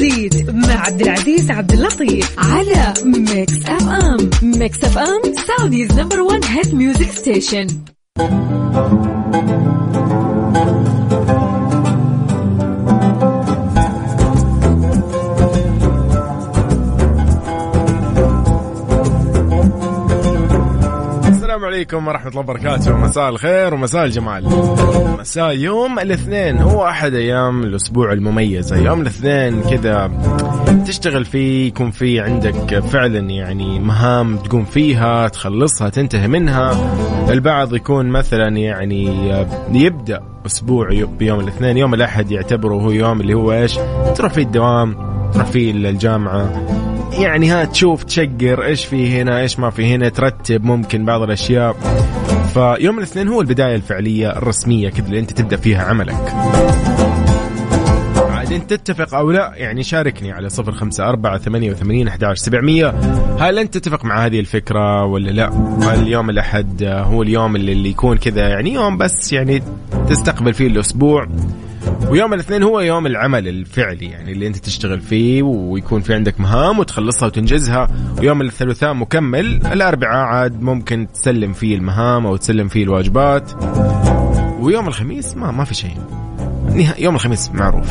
ترانزيت مع عبد العزيز عبد اللطيف على Mix FM. Mix FM Saudi's number 1 hit music station. عليكم ورحمة الله وبركاته. مساء الخير ومساء الجمال. مساء يوم الاثنين. هو أحد أيام الأسبوع المميزة يوم الاثنين كذا تشتغل فيه يكون في عندك فعلا يعني مهام تقوم فيها تخلصها تنتهي منها. البعض يكون مثلا يعني يبدأ أسبوع بيوم الاثنين. يوم الأحد يعتبره هو يوم اللي هو إيش؟ تروح فيه الدوام تروح فيه الجامعة يعني ها تشوف تشقر إيش في هنا إيش ما في هنا ترتب ممكن بعض الأشياء. فيوم الاثنين هو البداية الفعلية الرسمية كذا اللي أنت تبدأ فيها عملك. عاد أنت تتفق أو لا؟ يعني شاركني على صفر خمسة أربعة ثمانية وثمانين أحداش سبعمية. هل أنت تتفق مع هذه الفكرة ولا لا؟ هل اليوم الأحد هو اليوم اللي, اللي يكون كذا يعني يوم بس يعني تستقبل فيه الأسبوع؟ ويوم الاثنين هو يوم العمل الفعلي يعني اللي انت تشتغل فيه ويكون في عندك مهام وتخلصها وتنجزها ويوم الثلاثاء مكمل الأربعاء عاد ممكن تسلم فيه المهام أو تسلم فيه الواجبات ويوم الخميس ما ما في شيء. يوم الخميس معروف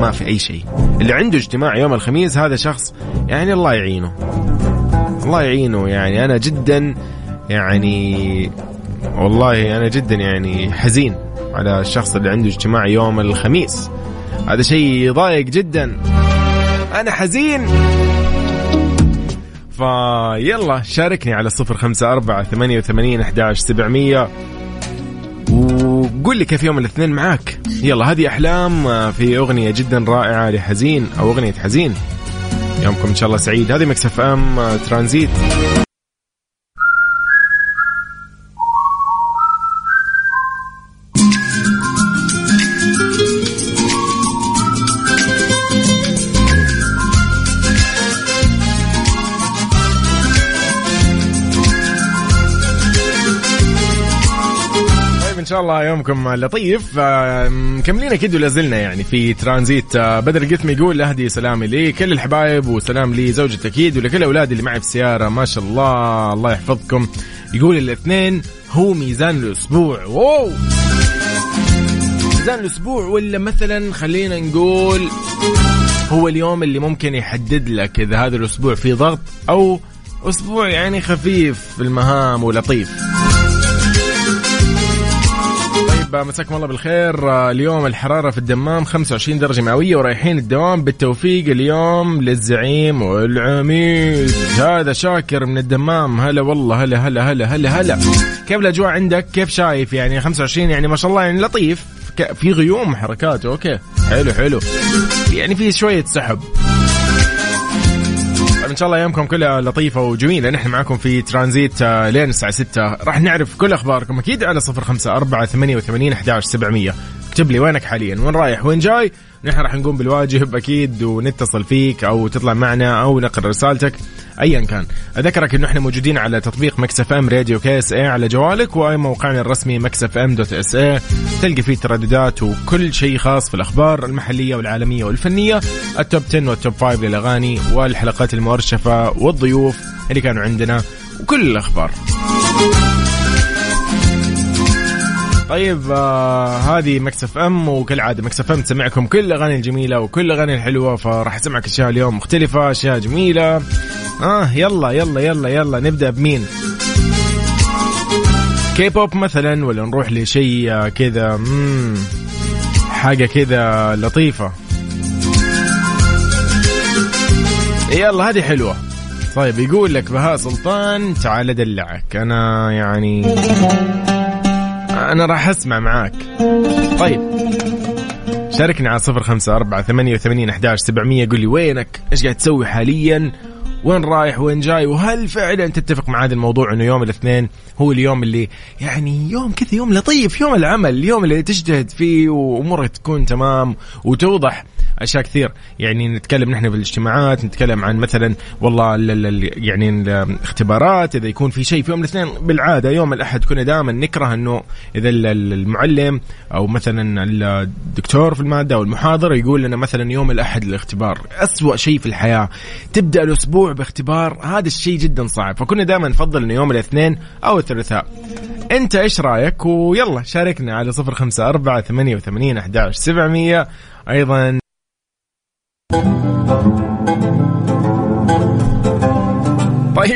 ما في أي شيء. اللي عنده اجتماع يوم الخميس هذا شخص يعني الله يعينه. الله يعينه يعني أنا جدا يعني والله أنا جدا يعني حزين. على الشخص اللي عنده اجتماع يوم الخميس. هذا شيء يضايق جدا. أنا حزين. فيلا شاركني على صفر خمسة أربعة ثمانية وثمانين أحداش سبعمية. وقول لي كيف يوم الاثنين معاك. يلا هذه أحلام في أغنية جدا رائعة لحزين أو أغنية حزين. يومكم إن شاء الله سعيد. هذه مكسف أم ترانزيت. الله يومكم لطيف. مكملين أكيد ولا زلنا يعني في ترانزيت. بدر القثمي يقول أهدي سلامي لكل الحبايب وسلام لي زوجتي أكيد ولكل أولادي اللي معي في السيارة. ما شاء الله الله يحفظكم. يقول الاثنين هو ميزان الأسبوع. واو! ميزان الأسبوع ولا مثلا خلينا نقول هو اليوم اللي ممكن يحدد لك إذا هذا الأسبوع فيه ضغط أو أسبوع يعني خفيف في المهام ولطيف. طيب مساكم الله بالخير. اليوم الحرارة في الدمام 25 درجة مئوية ورايحين الدوام. بالتوفيق اليوم للزعيم والعميد. هذا شاكر من الدمام. هلا والله هلا هلا هلا هلا هلا. كيف الأجواء عندك؟ كيف شايف؟ يعني 25 يعني ما شاء الله يعني لطيف. في غيوم حركات أوكي حلو حلو. يعني في شوية سحب. إن شاء الله أيامكم كلها لطيفة وجميلة. نحن معكم في ترانزيت لين الساعة 6 راح نعرف كل أخباركم أكيد على 054 88 11 700 اكتب لي وينك حاليا وين رايح؟ وين جاي؟ نحن راح نقوم بالواجب أكيد ونتصل فيك أو تطلع معنا أو نقرأ رسالتك. ايا كان. أذكرك إنه إحنا موجودين على تطبيق Mix FM Radio KSA على جوالك وموقعنا الرسمي Mix FM dot SA تلقى فيه ترددات وكل شيء خاص في الأخبار المحلية والعالمية والفنية. ال top 10 وال top 5 للأغاني والحلقات المؤرشفه والضيوف اللي كانوا عندنا وكل الأخبار. طيب آه هذه Mix FM وكالعاده Mix FM تسمعكم كل الاغاني الجميلة وكل الاغاني الحلوة فراح أسمعك أشياء اليوم مختلفة أشياء جميلة. آه يلا يلا يلا يلا نبدأ بمين؟ كي بوب مثلا ولا نروح لشيء كذا حاجة كذا لطيفة. يلا هذه حلوة. طيب يقول لك بهاء سلطان تعال ادلعك أنا يعني أنا راح أسمع معاك. طيب. شاركني على صفر خمسة أربعة ثمانية وثمانين أحداش سبعمية قول لي وينك؟ إيش قاعد تسوي حاليا؟ وين رايح؟ وين جاي؟ وهل فعلا تتفق مع هذا الموضوع إنه يوم الاثنين هو اليوم اللي يعني يوم كذا يوم لطيف يوم العمل اليوم اللي تجتهد فيه وأمورك تكون تمام وتوضح أشياء كثير. يعني نتكلم نحن في الاجتماعات نتكلم عن مثلا والله ال ال يعني الاختبارات إذا يكون في شيء في يوم الاثنين بالعادة يوم الأحد كنا دائما نكره إنه إذا المعلم أو مثلا الدكتور في المادة أو المحاضر يقول لنا مثلا يوم الأحد الاختبار اسوء شيء في الحياة. تبدأ الأسبوع باختبار هذا الشيء جدا صعب. فكنا دائما نفضل إنه يوم الاثنين أو الثلاثاء. أنت إيش رأيك؟ ويلا شاركنا على صفر خمسة أربعة ثمانية وثمانين أحداش سبعمية. أيضا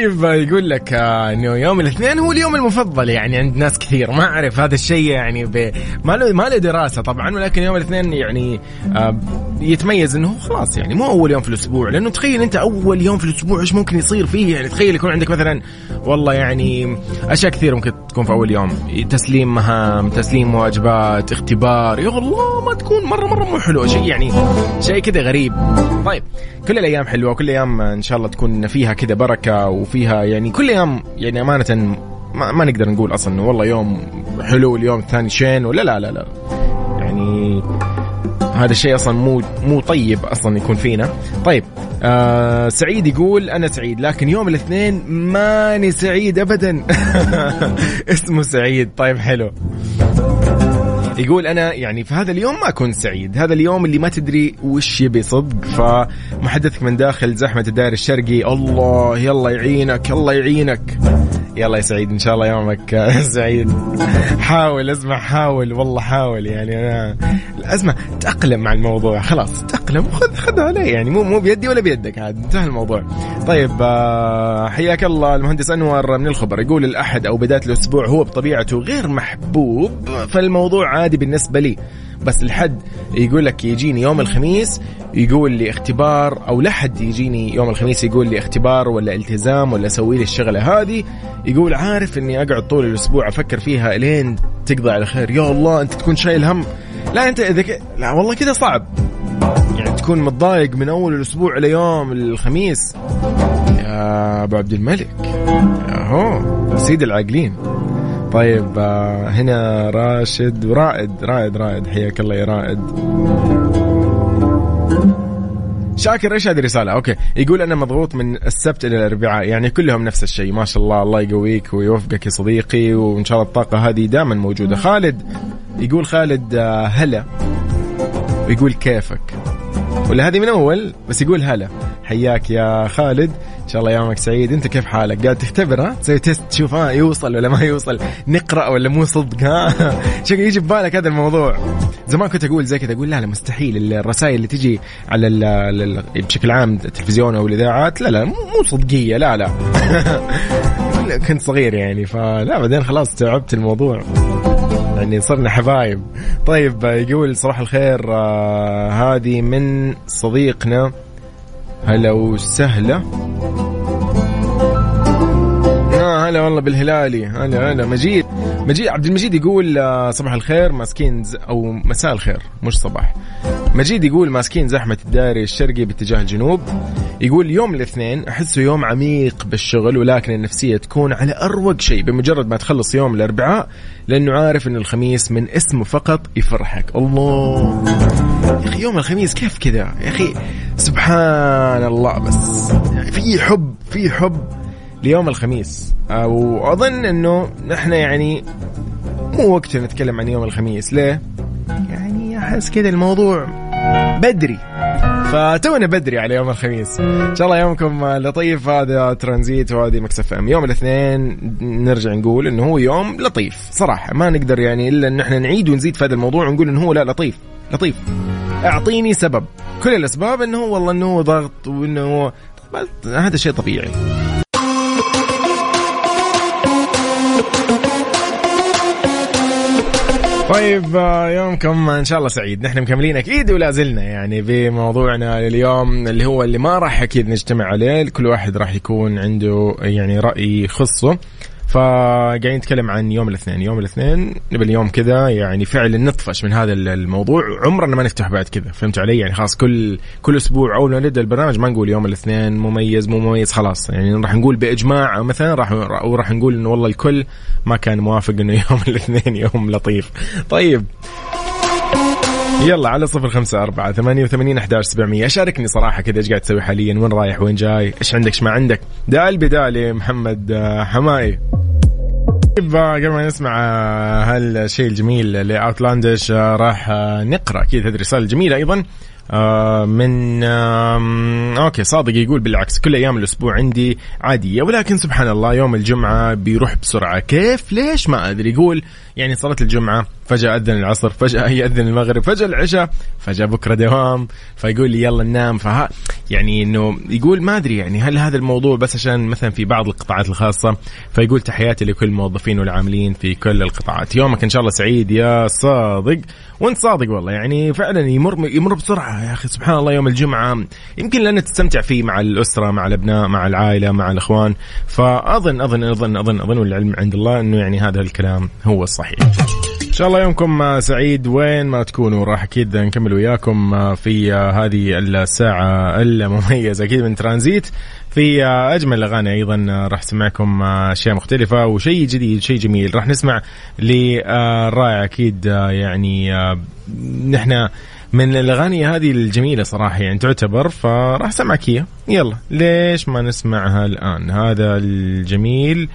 طيب يقول لك آه، إنه يوم الاثنين هو اليوم المفضل يعني عند ناس كثير. ما أعرف هذا الشيء يعني ب... ما له ما له دراسة طبعا ولكن يوم الاثنين يعني آه، يتميز إنه خلاص يعني مو أول يوم في الأسبوع. لأنه تخيل أنت أول يوم في الأسبوع إيش ممكن يصير فيه؟ يعني تخيل يكون عندك مثلا والله يعني أشياء كثير ممكن تكون في أول يوم. تسليم مهام تسليم واجبات اختبار. يا الله ما تكون مره مرة مو حلو. شيء يعني شيء كذا غريب. طيب كل الأيام حلوة كل أيام إن شاء الله تكون فيها كذا بركة وفيها يعني كل أيام يعني أمانة ما, ما نقدر نقول أصلا إنه والله يوم حلو اليوم الثاني شين ولا لا لا لا. يعني هذا الشيء أصلا مو مو طيب أصلا يكون فينا. طيب آه سعيد يقول أنا سعيد لكن يوم الاثنين ماني سعيد ابدا. اسمه سعيد. طيب حلو. يقول أنا يعني في هذا اليوم ما أكون سعيد. هذا اليوم اللي ما تدري وش يبي صدق. فمحدثك من داخل زحمة الدائر الشرقي. الله يلا يعينك الله يعينك. يلا يا سعيد إن شاء الله يومك سعيد. حاول أسمع حاول والله حاول يعني. أنا أسمع تأقلم مع الموضوع خلاص تأقلم خذ خذ عليه يعني. مو مو بيدي ولا بيدك عاد انتهى الموضوع. طيب آه، حياك الله المهندس أنور من الخبر يقول الأحد أو بداية الأسبوع هو بطبيعته غير محبوب فالموضوع عادي بالنسبة لي. بس الحد يقول لك يجيني يوم الخميس يقول لي اختبار أو لحد يجيني يوم الخميس يقول لي اختبار ولا التزام ولا أسوي لي الشغلة هذه يقول عارف إني أقعد طول الأسبوع أفكر فيها الين تقضي على خير. يا الله أنت تكون شايل هم. لا أنت إذا ك... لا والله كذا صعب. يعني تكون متضايق من أول الأسبوع ليوم الخميس. يا أبو عبد الملك يا هو سيد العاقلين. طيب آه، هنا راشد ورائد رائد رائد حياك الله يا رائد. شاكر إيش هذه الرسالة؟ أوكي. يقول أنا مضغوط من السبت إلى الأربعاء يعني كلهم نفس الشيء. ما شاء الله الله يقويك ويوفقك يا صديقي وإن شاء الله الطاقة هذه دائما موجودة. خالد يقول خالد آه، هلا. ويقول كيفك؟ ولا هذه من أول بس يقول هلا. حياك يا خالد. شاء الله يومك سعيد. انت كيف حالك؟ قاعد تختبر ها؟ تسوي تيست تشوف ها يوصل ولا ما يوصل نقرأ ولا مو صدق ها؟ شكل يجي ببالك هذا الموضوع. زمان كنت أقول زي كذا أقول لا لا مستحيل. الرسائل اللي تجي على ال بشكل عام التلفزيون أو الإذاعات لا لا مو صدقية لا لا. كنت صغير يعني فلا بعدين خلاص استوعبت الموضوع. يعني صرنا حبايب. طيب يقول صباح الخير آه هذه من صديقنا. هلا وسهلا. آه هلا والله بالهلالي. هلا هلا. مجيد. مجيد عبد المجيد يقول آه، صباح الخير. ماسكين أو مساء الخير مش صباح. مجيد يقول ماسكين زحمة الداري الشرقي باتجاه الجنوب. يقول يوم الاثنين أحسه يوم عميق بالشغل ولكن النفسية تكون على أروق شيء بمجرد ما تخلص يوم الأربعاء لأنه عارف أن الخميس من اسمه فقط يفرحك. الله! يا أخي يوم الخميس كيف كذا؟ يا أخي سبحان الله بس. في حب في حب ليوم الخميس. واظن إنه نحن يعني مو وقت نتكلم عن يوم الخميس ليه؟ يعني أحس كذا الموضوع بدري. فتونا بدري على يوم الخميس. إن شاء الله يومكم لطيف. هذا ترانزيت وهذه مكسف ام. يوم الاثنين نرجع نقول إنه هو يوم لطيف. صراحة ما نقدر يعني إلا إن إحنا نعيد ونزيد في هذا الموضوع ونقول إنه هو لا لطيف. لطيف. أعطيني سبب. كل الأسباب إنه والله إنه ضغط وانه هذا شيء طبيعي. طيب آه، يومكم إن شاء الله سعيد. نحن مكملين أكيد ولا زلنا يعني بموضوعنا اليوم اللي هو اللي ما راح أكيد نجتمع عليه. كل واحد راح يكون عنده يعني رأي يخصه. فقاعدين نتكلم عن يوم الاثنين. يوم الاثنين نبي اليوم كذا يعني فعلا نطفش من هذا الموضوع. عمرنا ما نفتح بعد كذا. فهمت علي؟ يعني خلاص كل كل أسبوع اول ما نبدا البرنامج ما نقول يوم الاثنين مميز مو مميز خلاص. يعني راح نقول بإجماع مثلا راح وراح نقول انه والله الكل ما كان موافق إنه يوم الاثنين يوم لطيف. طيب. يلا على صفر خمسة أربعة ثمانية وثمانين أحداش سبعمية. شاركني صراحة كذا إيش قاعد تسوي حاليا وين رايح وين جاي إيش عندك إيش ما عندك. دال بدالي محمد آه، حماي. طيب آه، قبل ما نسمع آه، هالشيء الجميل لأوتلاندش راح نقرأ هذه الرساله الجميلة أيضا. من أوكي صادق يقول بالعكس كل أيام الأسبوع عندي عادية ولكن سبحان الله يوم الجمعة بيروح بسرعة. كيف؟ ليش؟ ما أدري. يقول يعني صلاة الجمعة فجأة أذن العصر فجأة يأذن المغرب فجأة العشاء فجأة بكرة دوام فيقول لي يلا ننام. فها يعني إنه يقول ما أدري يعني هل هذا الموضوع بس عشان مثلا في بعض القطاعات الخاصة؟ فيقول تحياتي لكل الموظفين والعاملين في كل القطاعات. يومك إن شاء الله سعيد يا صادق. وأنت صادق والله يعني فعلا يمر يمر بسرعة يا أخي سبحان الله يوم الجمعة. يمكن لأن تستمتع فيه مع الأسرة مع الأبناء مع العائلة مع الإخوان. فأظن أظن أظن أظن أظن والعلم عند الله إنه يعني هذا الكلام هو الصحيح. شاء الله يومكم سعيد. وين ما تكونوا راح أكيد نكمل وياكم في هذه الساعة المميزة أكيد من ترانزيت. في أجمل الأغاني أيضا راح اسمعكم أشياء مختلفة وشيء جديد شيء جميل. راح نسمع للرائع أكيد يعني نحن من الأغاني هذه الجميلة صراحة يعني تعتبر. فراح أسمعك إياها. يلا ليش ما نسمعها الآن؟ هذا الجميل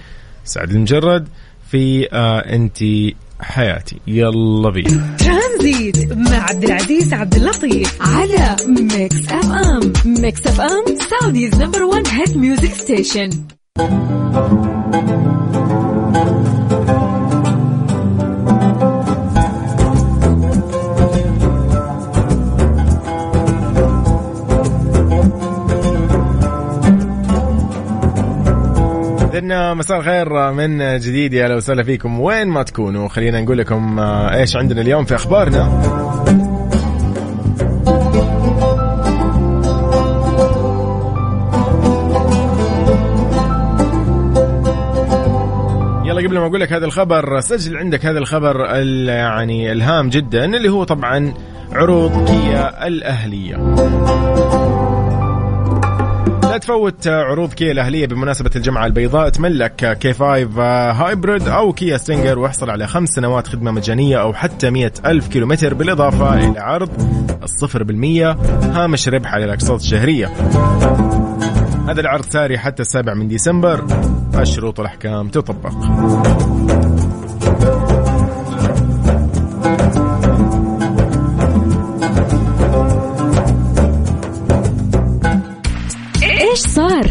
سعد المجرد. في آه انت حياتي. يلا بينا. ترانزيت مع عبد العزيز عبد اللطيف على Mix FM. Mix FM Saudi's number 1 hit music station. إذن مساء الخير من جديد يا أهلا وسهلا فيكم. وين ما تكونوا خلينا نقول لكم آه، إيش عندنا اليوم في أخبارنا؟ يلا قبل ما أقول لك هذا الخبر سجل عندك هذا الخبر يعني الهام جدا اللي هو طبعا عروض كيا الأهلية. لا تفوت عروض كيا الأهلية بمناسبة الجمعة البيضاء. تملك K5 hybrid أو كيا ستينجر واحصل على خمس سنوات خدمة مجانية أو حتى مئة ألف كيلومتر بالإضافة إلى عرض الصفر بالمية هامش ربح على الأقساط الشهرية. هذا العرض ساري حتى السابع من ديسمبر. الشروط والأحكام تطبق.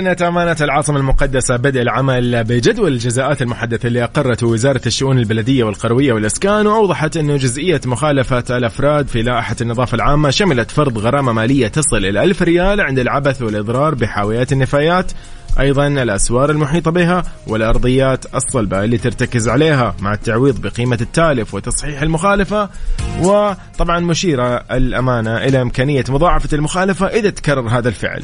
أعلنت أمانة العاصمة المقدسة بدء العمل بجدول الجزاءات المحدثة اللي أقرته وزارة الشؤون البلدية والقروية والإسكان وأوضحت أنه جزئية مخالفة الأفراد في لائحة النظافة العامة شملت فرض غرامة مالية تصل إلى ألف ريال عند العبث والإضرار بحاويات النفايات. أيضا الأسوار المحيطة بها والأرضيات الصلبة اللي ترتكز عليها مع التعويض بقيمة التالف وتصحيح المخالفة. وطبعا مشيرة الأمانة إلى إمكانية مضاعفة المخالفة إذا تكرر هذا الفعل.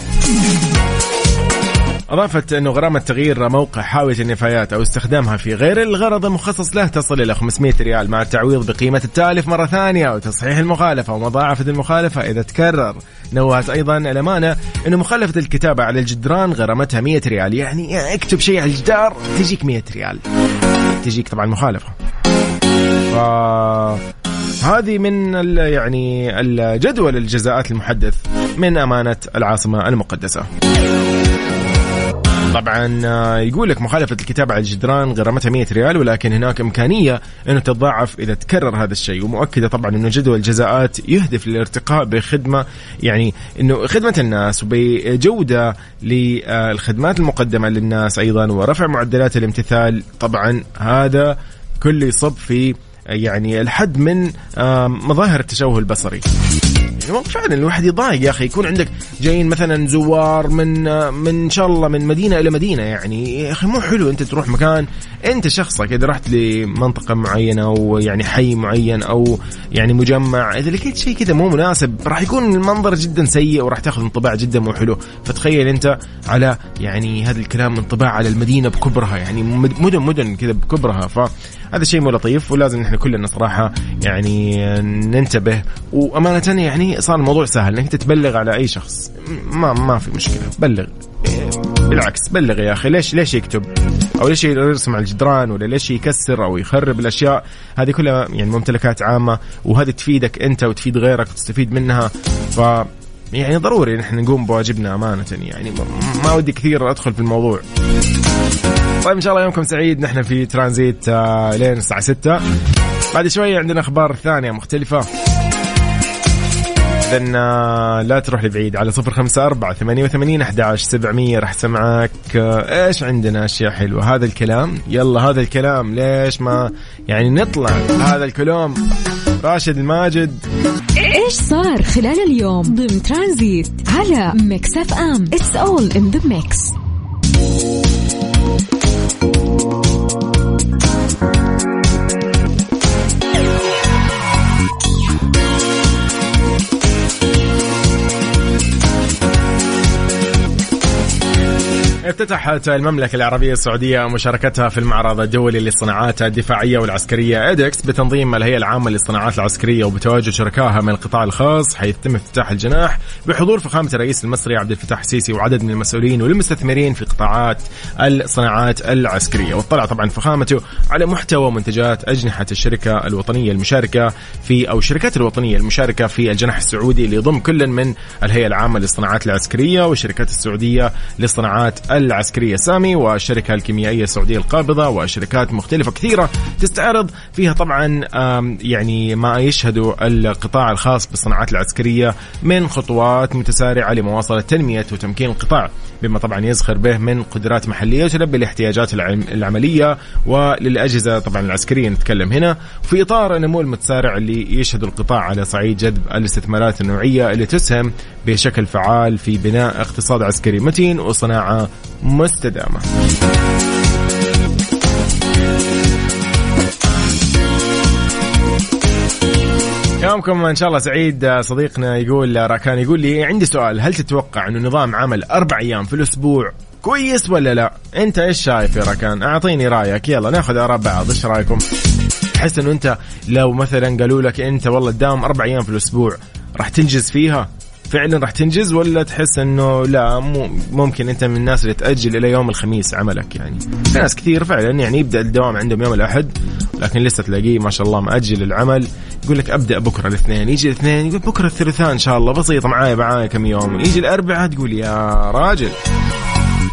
أضافت أنه غرامة تغيير موقع حاوية النفايات أو استخدامها في غير الغرض المخصص له تصل إلى 500 ريال مع التعويض بقيمة التالف مرة ثانية وتصحيح المخالفة ومضاعفة المخالفة إذا تكرر. نوهت أيضا الأمانة أنه مخالفة الكتابة على الجدران غرامتها 100 ريال. يعني اكتب شيء على الجدار تجيك 100 ريال. تجيك طبعا مخالفة. ف... هذه من يعني الجدول الجزاءات المحدث من أمانة العاصمة المقدسة. طبعا آه، يقول لك مخالفة الكتابة على الجدران غرامتها 100 ريال ولكن هناك إمكانية أنه تتضاعف إذا تكرر هذا الشيء. ومؤكدة طبعا أنه جدول الجزاءات يهدف للارتقاء بخدمة يعني أنه خدمة الناس وبجودة للخدمات المقدمة للناس أيضا ورفع معدلات الامتثال. طبعا هذا كله يصب في يعني الحد من مظاهر التشوه البصري. فعلا الواحد يضايق يا أخي. يكون عندك جايين مثلا زوار من من إن شاء الله من مدينة إلى مدينة. يعني يا أخي مو حلو أنت تروح مكان أنت شخصك إذا رحت لمنطقة معينة أو يعني حي معين أو يعني مجمع إذا لقيت شيء كذا مو مناسب راح يكون المنظر جدا سيء وراح تأخذ انطباع جدا مو حلو. فتخيل أنت على يعني هذا الكلام انطباع على المدينة بكبرها. يعني مدن مدن كذا بكبرها. فهذا شيء مو لطيف ولازم نحن كلنا صراحة يعني ننتبه. وأمانة يعني صار الموضوع سهل إنك تتبلغ على أي شخص. ما ما في مشكلة. بلغ. بالعكس بلغ يا أخي. ليش ليش يكتب؟ أو ليش يرسم على الجدران؟ ولا ليش يكسر؟ أو يخرب الأشياء؟ هذه كلها يعني ممتلكات عامة وهذه تفيدك أنت وتفيد غيرك وتستفيد منها. ف يعني ضروري نحن نقوم بواجبنا أمانة يعني. ما ودي كثير أدخل في الموضوع. طيب إن شاء الله يومكم سعيد. نحن في ترانزيت آه، لين الساعة 6 بعد شوي عندنا أخبار ثانية مختلفة. إذن آه، لا تروح لبعيد. على صفر خمسة أربعة ثمانية وثمانين أحد سبعمية. راح سمعك. آه، إيش عندنا؟ أشياء حلوة. هذا الكلام. يلا هذا الكلام. ليش ما يعني نطلع هذا الكلام؟ راشد الماجد. إيش صار خلال اليوم ضمن ترانزيت على Mix FM؟ It's all in the mix افتتحت المملكة العربية السعودية مشاركتها في المعرض الدولي للصناعات الدفاعية والعسكرية إيدكس بتنظيم الهيئة العامة للصناعات العسكرية وبتواجد شركائها من القطاع الخاص حيث تم افتتاح الجناح بحضور فخامة الرئيس المصري عبد الفتاح السيسي وعدد من المسؤولين والمستثمرين في قطاعات الصناعات العسكرية. واطلع طبعا فخامته على محتوى منتجات أجنحة الشركة الوطنية المشاركة في أو الشركات الوطنية المشاركة في الجناح السعودي اللي يضم كل من الهيئة العامة للصناعات العسكرية والشركات السعودية للصناعات العسكرية سامي والشركة الكيميائية السعودية القابضة وشركات مختلفة كثيرة تستعرض فيها طبعا يعني ما يشهد القطاع الخاص بالصناعات العسكرية من خطوات متسارعة لمواصلة تنمية وتمكين القطاع بما طبعا يزخر به من قدرات محلية وتلبي الاحتياجات العملية وللأجهزة طبعا العسكرية. نتكلم هنا وفي إطار النمو المتسارع اللي يشهد القطاع على صعيد جذب الاستثمارات النوعية اللي تسهم بشكل فعال في بناء اقتصاد عسكري متين وصناعة مستدامة يومكم إن شاء الله سعيد صديقنا يقول راكان يقول لي عندي سؤال هل تتوقع إنه نظام عمل أربع أيام في الأسبوع كويس ولا لا؟ أنت إيش شايف يا راكان؟ أعطيني رأيك يلا نأخذ آراء بعض إيش رأيكم؟ تحس إنه أنت لو مثلا قالوا لك أنت والله تداوم أربع أيام في الأسبوع راح تنجز فيها؟ فعلا راح تنجز ولا تحس إنه لا ممكن أنت من الناس اللي تأجل إلى يوم الخميس عملك يعني. في ناس كثير فعلا يعني يبدأ الدوام عندهم يوم الأحد لكن لسه تلاقيه ما شاء الله مأجل العمل. يقول لك أبدأ بكرة الاثنين يجي الاثنين يقول بكرة الثلاثاء إن شاء الله بسيطه معايا معايا كم يوم. يجي الأربعاء تقول يا راجل.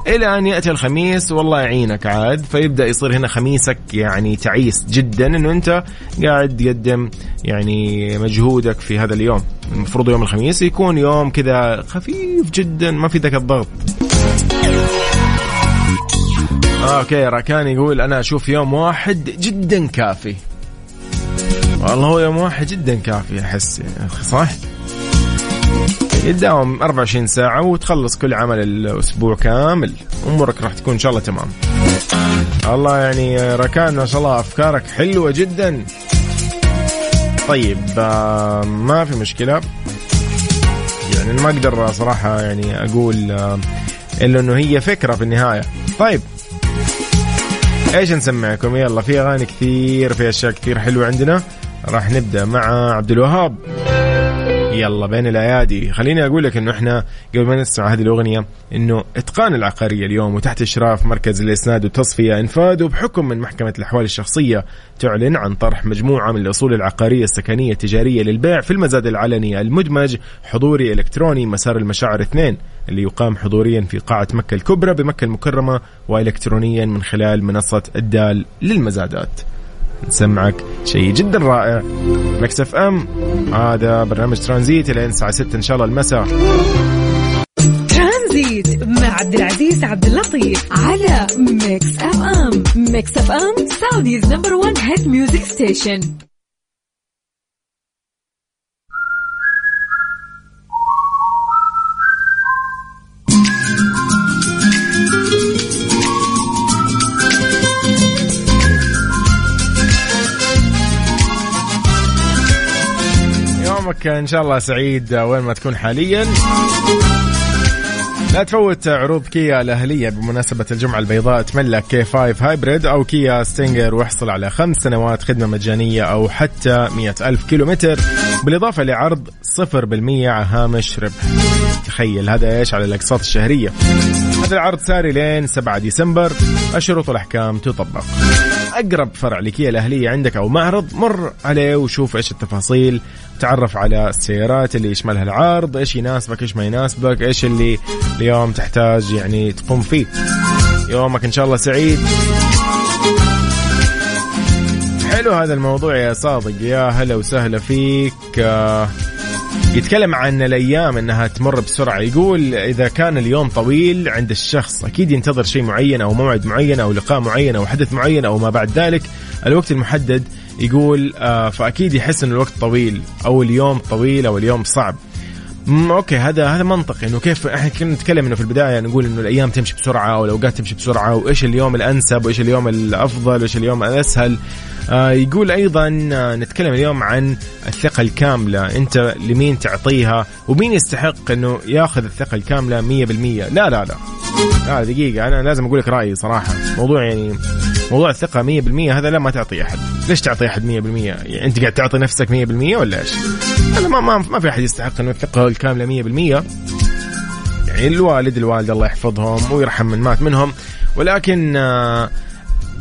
إلى أن يأتي الخميس والله يعينك عاد. فيبدأ يصير هنا خميسك يعني تعيس جدا إنه أنت قاعد تقدم يعني مجهودك في هذا اليوم. المفروض يوم الخميس يكون يوم كذا خفيف جدا ما في ذاك الضغط. okay راكان يقول أنا أشوف يوم واحد جدا كافي. والله هو يوم واحد جدا كافي أحس. صح؟ يداوم 24 ساعة وتخلص كل عمل الأسبوع كامل. أمورك راح تكون إن شاء الله تمام. الله يعني ركان ما شاء الله أفكارك حلوة جدا. طيب آه، ما في مشكلة. يعني ما أقدر صراحة يعني أقول آه، إلا إنه هي فكرة في النهاية. طيب. إيش نسمعكم؟ يلا في أغاني كثير في أشياء كثير حلوة عندنا. راح نبدأ مع عبد الوهاب. يلا بين الأيادي خليني أقول لك إنه إحنا قبل ما نسمع هذه الأغنية إنه إتقان العقارية اليوم وتحت إشراف مركز الإسناد والتصفيه انفاذ وبحكم من محكمة الأحوال الشخصية تعلن عن طرح مجموعة من الأصول العقارية السكنية التجارية للبيع في المزاد العلني المدمج حضوري إلكتروني مسار المشاعر اثنين اللي يقام حضوريا في قاعة مكة الكبرى بمكة المكرمة والكترونيا من خلال منصة الدال للمزادات. نسمعك شيء جدا رائع. Mix FM هذا برنامج ترانزيت إلى الساعة 6 إن شاء الله المساء. ترانزيت مع عبد العزيز عبد اللطيف على Mix FM. Mix FM Saudi's number 1 hit music station. يومك إن شاء الله سعيد وين ما تكون حاليا. لا تفوت عروض كيا الأهلية بمناسبة الجمعة البيضاء. تملك K 5 hybrid أو كيا Stinger واحصل على خمس سنوات خدمة مجانية أو حتى مئة ألف كيلومتر. بالإضافة لعرض 0% هامش ربح. تخيل هذا إيش؟ على الأقساط الشهرية. هذا العرض ساري لين 7 ديسمبر. الشروط والأحكام تطبق. أقرب فرع لكيا الأهلية عندك أو معرض مر عليه وشوف إيش التفاصيل تعرف على السيارات اللي يشملها العرض إيش يناسبك إيش ما يناسبك إيش اللي اليوم تحتاج يعني تقوم فيه. يومك إن شاء الله سعيد. حلو هذا الموضوع يا صادق يا هلا وسهلا فيك. آه يتكلم عن الأيام إنها تمر بسرعة. يقول إذا كان اليوم طويل عند الشخص أكيد ينتظر شيء معين أو موعد معين أو لقاء معين أو حدث معين أو ما بعد ذلك. الوقت المحدد يقول آه فأكيد يحس إن الوقت طويل أو اليوم طويل أو اليوم صعب. أوكي هذا هذا منطقي إنه كيف إحنا كنا نتكلم إنه في البداية نقول إنه الأيام تمشي بسرعة والأوقات تمشي بسرعة وإيش اليوم الأنسب وإيش اليوم الأفضل وإيش اليوم الأسهل. يقول أيضا آه نتكلم اليوم عن الثقة الكاملة. أنت لمين تعطيها؟ ومين يستحق إنه ياخذ الثقة الكاملة 100% لا لا لا. لا دقيقة. أنا لازم أقول لك رأيي صراحة. موضوع يعني موضوع الثقة 100% هذا لا ما تعطي أحد. ليش تعطي أحد 100% يعني أنت قاعد تعطي نفسك 100% ولا إيش؟ أنا ما ما, ما في أحد يستحق إنه الثقة الكاملة 100% يعني الوالد الوالدة الله يحفظهم ويرحم من مات منهم. ولكن آه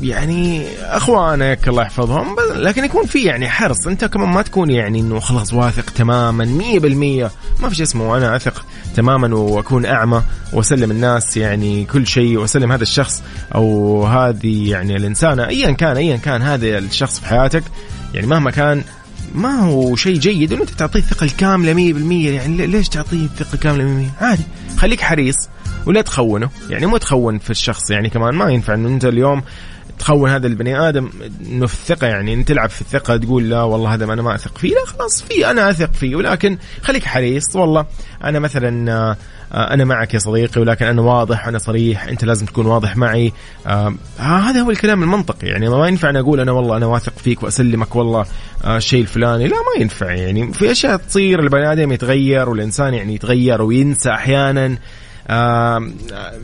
يعني اخوانك الله يحفظهم لكن يكون في يعني حرص. انت كمان ما تكون يعني إنه خلاص واثق تماما 100% ما في شيء اسمه. أنا أثق تماما وأكون أعمى وأسلم الناس يعني كل شيء وأسلم هذا الشخص أو هذه يعني الانسانه ايا كان ايا كان هذا الشخص في حياتك. يعني مهما كان ما هو شيء جيد إنه أنت تعطيه الثقة الكاملة 100% يعني ليش تعطيه الثقة الكاملة 100% عادي. خليك حريص ولا تخونه. يعني مو تخون في الشخص يعني كمان. ما ينفع إنه أنت اليوم تخون هذا البني آدم إنه في الثقة يعني انت تلعب في الثقة تقول لا والله هذا أنا ما أثق فيه لا خلاص في أنا أثق فيه ولكن خليك حريص والله أنا مثلا آه، أنا معك يا صديقي ولكن أنا واضح أنا صريح أنت لازم تكون واضح معي آه هذا هو الكلام المنطقي يعني ما ينفع أن أقول أنا والله أنا واثق فيك وأسلمك والله آه الشيء الفلاني لا ما ينفع يعني في أشياء تصير البني آدم يتغير والإنسان يعني يتغير وينسى أحيانا آه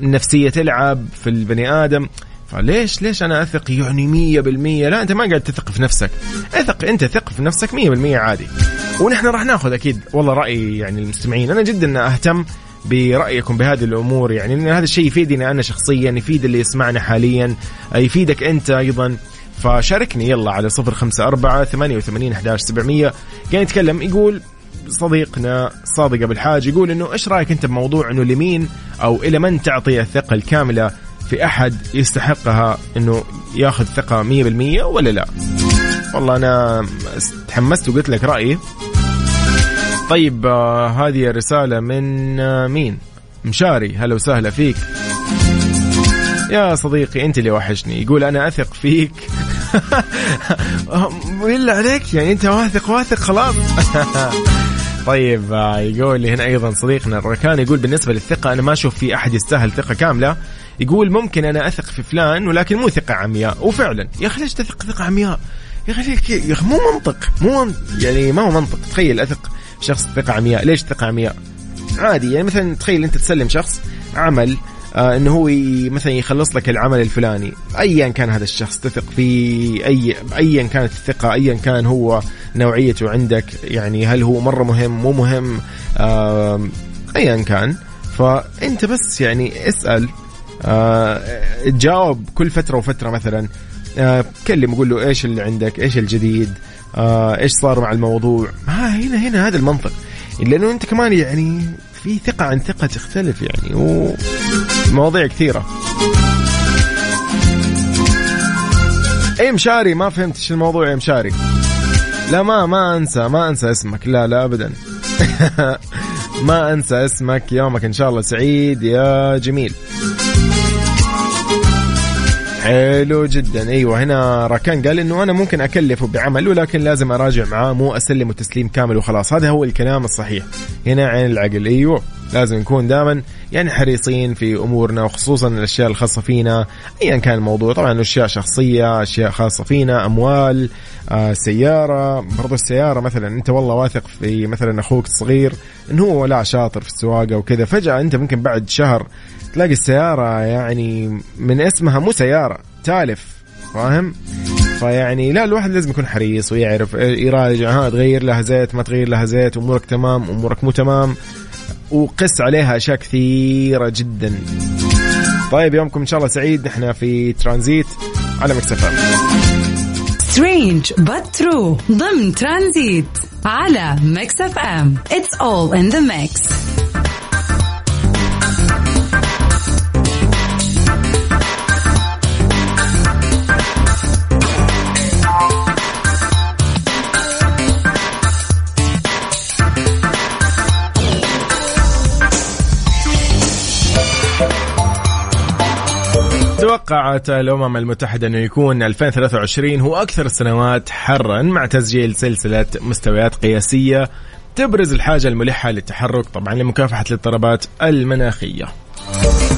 النفسيه تلعب في البني آدم. فليش ليش أنا أثق؟ يعني مية بالمية. لا أنت ما قاعد تثق في نفسك. اثق أنت ثق في نفسك مية بالمية عادي. ونحن راح ناخذ أكيد والله رأي يعني المستمعين. أنا جدا أهتم برأيكم بهذه الأمور يعني لأن هذا الشيء يفيدني أنا شخصيا يفيد اللي يسمعنا حاليا يفيدك أنت أيضا. فشاركني يلا على صفر خمسة أربعة ثمانية وثمانين أحداش سبعمية. قاعد يتكلم يقول صديقنا صادق أبو الحاج يقول إنه إيش رأيك أنت بموضوع إنه لمين أو إلى من تعطي الثقة الكاملة في أحد يستحقها إنه ياخذ ثقة 100% ولا لا؟ والله أنا تحمست وقلت لك رأيي. طيب آه هذه رساله من آه مين؟ مشاري. هلا وسهلا فيك. يا صديقي أنت اللي وحشني. يقول أنا أثق فيك. بالله عليك؟ يعني أنت واثق واثق خلاص. طيب آه يقول هنا أيضا صديقنا الركان يقول بالنسبة للثقة أنا ما أشوف في أحد يستاهل ثقة كاملة. يقول ممكن أنا أثق في فلان ولكن مو ثقة عمياء. وفعلا. يا أخي ليش تثق ثقة عمياء؟ يا أخي يا أخي مو منطق. مو يعني ما هو منطق. تخيل أثق شخص ثقة عمياء. ليش ثقة عمياء؟ عادي. يعني مثلا تخيل أنت تسلم شخص عمل آه إنه هو مثلا يخلص لك العمل الفلاني. ايا كان هذا الشخص تثق فيه اي ايا كانت الثقة ايا كان هو نوعيته عندك. يعني هل هو مرة مهم؟ مو مهم. آه ايا كان. فأنت بس يعني اسأل تجاوب كل فترة وفترة مثلا آه كلم قول له إيش اللي عندك؟ إيش الجديد؟ آه إيش صار مع الموضوع؟ ها هنا هنا هذا المنطق. لأنه أنت كمان يعني في ثقة عن ثقة تختلف يعني ومواضيع كثيرة. اي مشاري ما فهمت إيش الموضوع يا مشاري. لا ما ما أنسى ما أنسى اسمك. لا لا ابدا. ما أنسى اسمك. يومك إن شاء الله سعيد يا جميل. حلو جدا. إيوه هنا راكان قال إنه أنا ممكن أكلفه بعمل ولكن لازم أراجع معاه مو اسلمه تسليم كامل وخلاص. هذا هو الكلام الصحيح. هنا عين العقل. إيوه لازم نكون دائما يعني حريصين في أمورنا وخصوصا الأشياء الخاصة فينا ايا كان الموضوع. طبعا أشياء شخصية أشياء خاصة فينا أموال آه سيارة. برضو السيارة مثلا أنت والله واثق في مثلا أخوك الصغير إنه هو لا شاطر في السواقة وكذا فجأة أنت ممكن بعد شهر تلاقي السيارة يعني من اسمها مو سيارة تالف فاهم؟ فيعني لا الواحد لازم يكون حريص ويعرف يراجع ها تغير لها زيت ما تغير لها زيت أمورك تمام أمورك مو تمام وقس عليها أشياء كثيرة جدا. طيب يومكم إن شاء الله سعيد نحن في ترانزيت على Mix FM Strange but true ضمن ترانزيت على Mix FM. It's all in the mix توقعت الأمم المتحدة أنه يكون 2023 هو أكثر السنوات حرا مع تسجيل سلسلة مستويات قياسية تبرز الحاجة الملحة للتحرك طبعا لمكافحة الاضطرابات المناخية.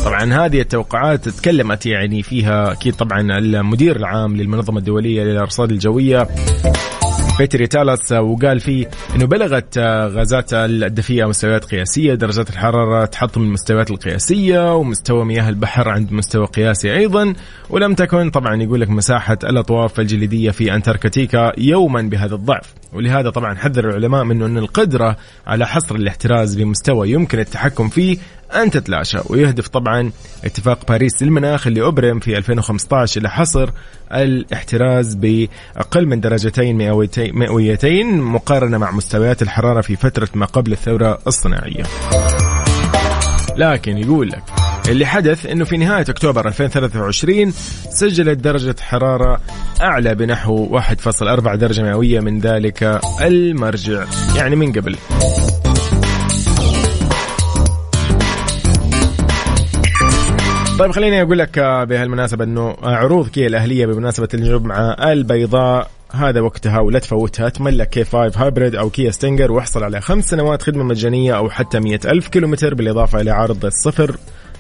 طبعا هذه التوقعات تكلمت يعني فيها أكيد طبعا المدير العام للمنظمة الدولية للأرصاد الجوية بيتري تالس وقال فيه إنه بلغت غازات الدفيئه مستويات قياسية درجات الحرارة تحطم المستويات القياسية ومستوى مياه البحر عند مستوى قياسي أيضا. ولم تكن طبعا يقول لك مساحة الأطواف الجليدية في أنتاركتيكا يوما بهذا الضعف. ولهذا طبعا حذر العلماء منه إن القدرة على حصر الاحتراز بمستوى يمكن التحكم فيه أن تتلاشى ويهدف طبعا اتفاق باريس للمناخ اللي أبرم في 2015 إلى حصر الاحتراز بأقل من درجتين مئويتين مقارنة مع مستويات الحرارة في فترة ما قبل الثورة الصناعية. لكن يقول لك اللي حدث إنه في نهاية أكتوبر 2023 سجلت درجة حرارة أعلى بنحو 1.4 درجة مئوية من ذلك المرجع. يعني من قبل. طيب خليني أقول لك بهالمناسبة إنه عروض كيا الأهلية بمناسبة الجمعه البيضاء هذا وقتها ولا تفوتها تملك K 5 hybrid أو كيا Stinger واحصل على خمس سنوات خدمة مجانية أو حتى مئة ألف كيلومتر بالإضافة إلى عرض الصفر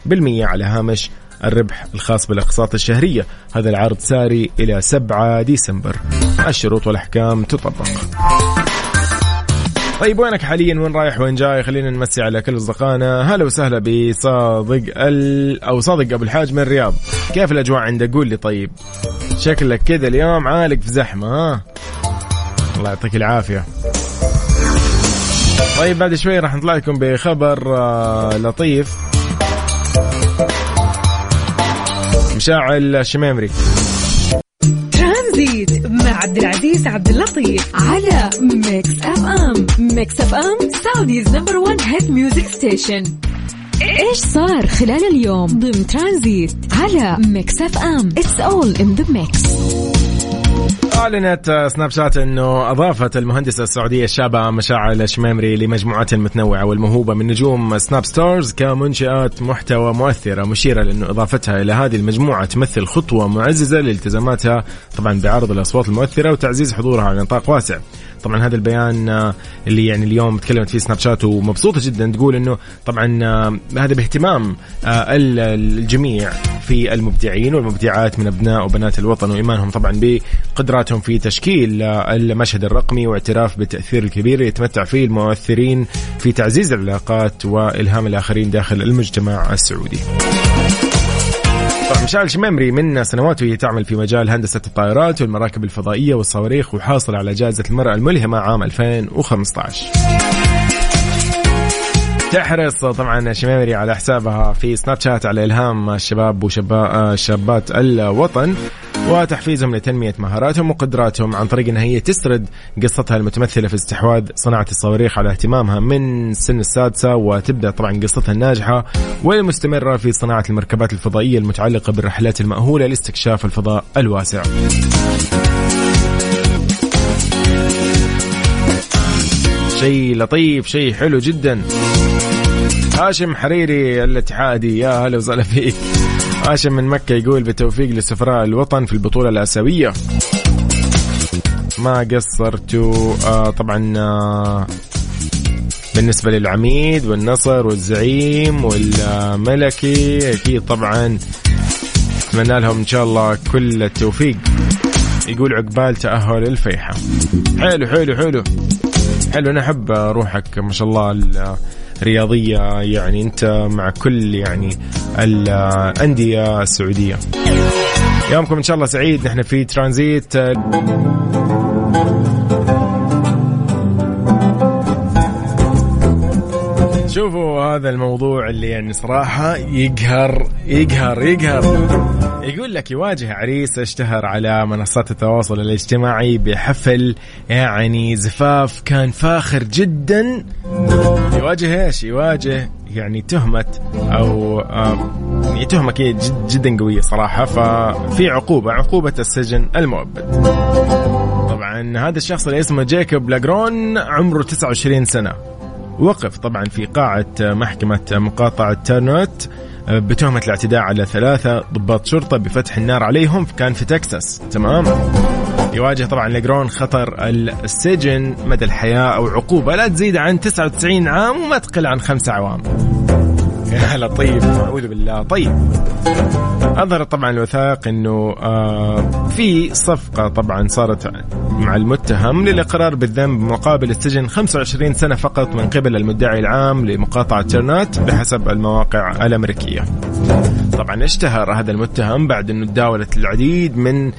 بالمية على هامش الربح الخاص بالأقساط الشهرية. هذا العرض ساري إلى 7 ديسمبر. الشروط والأحكام تطبق. طيب وينك حاليا؟ وين رايح؟ وين جاي؟ خلينا نمسي على كل أصدقائنا. هلا وسهلا بصادق ال... أو صادق أبو الحاج من الرياض. كيف الأجواء عندك؟ قول لي طيب. شكلك كذا اليوم عالق في زحمة ها؟ الله يعطيك العافية. طيب بعد شوي راح نطلع لكم بخبر آه، لطيف. مشاعل الشميمري. مع عبد العزيز عبد اللطيف على Mix FM Mix FM Saudi's number 1 hit music station إيش صار خلال اليوم؟ ضمن ترانزيت على Mix FM it's all in the mix أعلنت Snapchat أنه أضافت المهندسة السعودية الشابة مشاعل الشميمري لمجموعات متنوعة والموهوبة من نجوم Snap Stars كمنشآت محتوى مؤثرة مشيرة لأنه إضافتها إلى هذه المجموعة تمثل خطوة معززة لالتزاماتها طبعا بعرض الأصوات المؤثرة وتعزيز حضورها على نطاق واسع. طبعا هذا البيان آه، اللي يعني اليوم تكلمت فيه Snapchat ومبسوطة جدا تقول إنه طبعا آه، هذا باهتمام آه، الجميع في المبدعين والمبدعات من أبناء وبنات الوطن وإيمانهم طبعا بقدراتهم في تشكيل المشهد الرقمي واعتراف بالتأثير الكبير يتمتع فيه المؤثرين في تعزيز العلاقات والهام الآخرين داخل المجتمع السعودي. طبعا مشعل شميمري من سنوات وهي تعمل في مجال هندسة الطائرات والمراكب الفضائية والصواريخ وحاصل على جائزة المرأة الملهمة عام 2015 تحرص طبعا شميمري على حسابها في سناب شات على إلهام الشباب وشابات الوطن وتحفيزهم لتنمية مهاراتهم وقدراتهم عن طريق أنها هي تسرد قصتها المتمثلة في استحواذ صناعة الصواريخ على اهتمامها من السن السادسة وتبدأ طبعا قصتها الناجحة والمستمرة في صناعة المركبات الفضائية المتعلقة بالرحلات المأهولة لاستكشاف الفضاء الواسع. شيء لطيف شيء حلو جدا. هاشم حريري الاتحادي يا هلا وسهلا فيك. هاشم من مكة يقول بالتوفيق لسفراء الوطن في البطولة الآسيوية. ما قصرتوا؟ آه طبعا آه بالنسبة للعميد والنصر والزعيم والملكي أكيد طبعا أتمنى لهم إن شاء الله كل التوفيق. يقول عقبال تأهل الفيحة. حلو حلو حلو. حلو أنا أحب روحك ما شاء الله الرياضية يعني أنت مع كل يعني الأندية السعودية. يومكم إن شاء الله سعيد نحن في ترانزيت. شوفوا هذا الموضوع اللي يعني صراحة يقهر يقهر يقهر. يقول لك يواجه عريس اشتهر على منصات التواصل الاجتماعي بحفل يعني زفاف كان فاخر جدا. يواجه إيش؟ يواجه يعني تهمة أو يعني تهمة جد جدا قوية صراحة. ففي عقوبة عقوبة السجن المؤبد. طبعا هذا الشخص اللي اسمه جيكوب لاجرون عمره 29 سنة. وقف طبعا في قاعة محكمة مقاطعة تيرنوت بتهمة الاعتداء على ثلاثة ضباط شرطة بفتح النار عليهم كان في تكساس. تمام؟ يواجه طبعا ليجرون خطر السجن مدى الحياة أو عقوبة. لا تزيد عن 99 عام وما تقل عن خمسة أعوام يا لطيف أعوذ بالله طيب أظهرت طبعا الوثائق إنه آه في صفقة طبعا صارت مع المتهم للإقرار بالذنب مقابل السجن 25 سنة فقط من قبل المدعي العام لمقاطعة ترنات بحسب المواقع الأمريكية. طبعا اشتهر هذا المتهم بعد إنه تداولت العديد من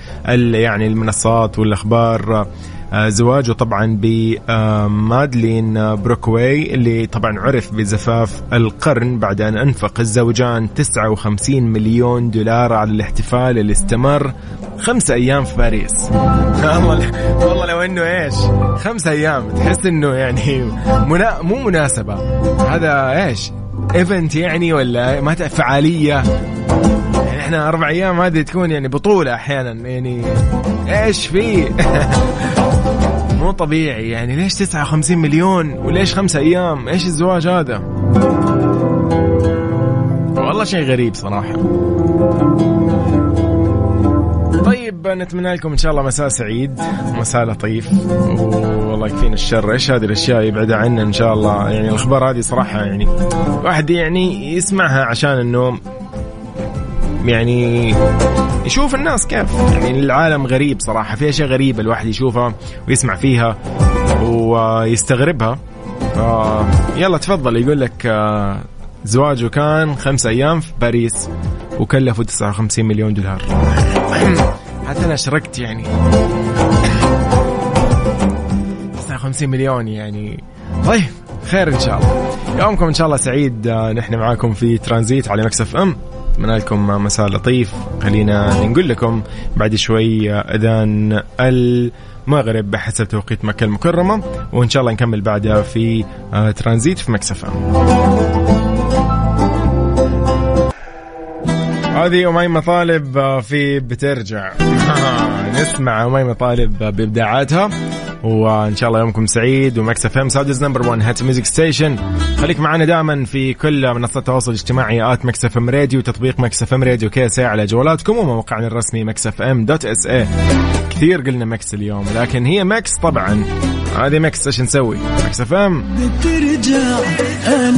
يعني المنصات والأخبار زواجه طبعا بمادلين بروكواي اللي طبعا عرف بزفاف القرن بعد أن أنفق الزوجان 59 مليون دولار على الاحتفال اللي استمر خمسة أيام في باريس. والله والله لو إنه إيش؟ خمسة أيام. تحس إنه يعني منا... مو مناسبة. هذا إيش؟ إيفنت يعني ولا ما فعالية؟ يعني إحنا أربع أيام هذه تكون يعني بطولة أحيانا. يعني إيش في؟ مو طبيعي يعني ليش 59 مليون؟ وليش خمسة أيام؟ إيش الزواج هذا؟ والله شيء غريب صراحة. طيب نتمنى لكم إن شاء الله مساء سعيد مساء لطيف. والله يكفينا الشر. إيش هذه الأشياء؟ يبعد عنا إن شاء الله. يعني الأخبار هذه صراحة يعني واحد يعني يسمعها عشان انه يعني يشوف الناس كيف. يعني العالم غريب صراحة في أشياء غريبة الواحد يشوفها ويسمع فيها ويستغربها. يلا تفضل يقول لك آه، زواجه كان خمسة أيام في باريس وكلفه 59 مليون دولار. حتى أنا أشركت يعني. 59 مليون يعني. طيب خير إن شاء الله. يومكم إن شاء الله سعيد. آه، نحن معاكم في ترانزيت على مكسف أم. أتمنى لكم مساء لطيف. خلينا نقول لكم بعد شوي أذان المغرب بحسب توقيت مكة المكرمة وإن شاء الله نكمل بعدها في آه، ترانزيت في مكسفه هذه أميمة طالب آه، في بترجع. نسمع أميمة طالب بإبداعاتها. وإن شاء الله يومكم سعيد و Mix FM Saudi's number 1 hit music station. خليك معنا دائما في كل منصات التواصل الاجتماعي at Mix FM Radio وتطبيق Mix FM Radio KSA على جوالاتكم وموقعنا الرسمي Mix FM dot SA كثير قلنا mix اليوم لكن هي mix طبعا. هذه mix إيش نسوي؟ Mix FM.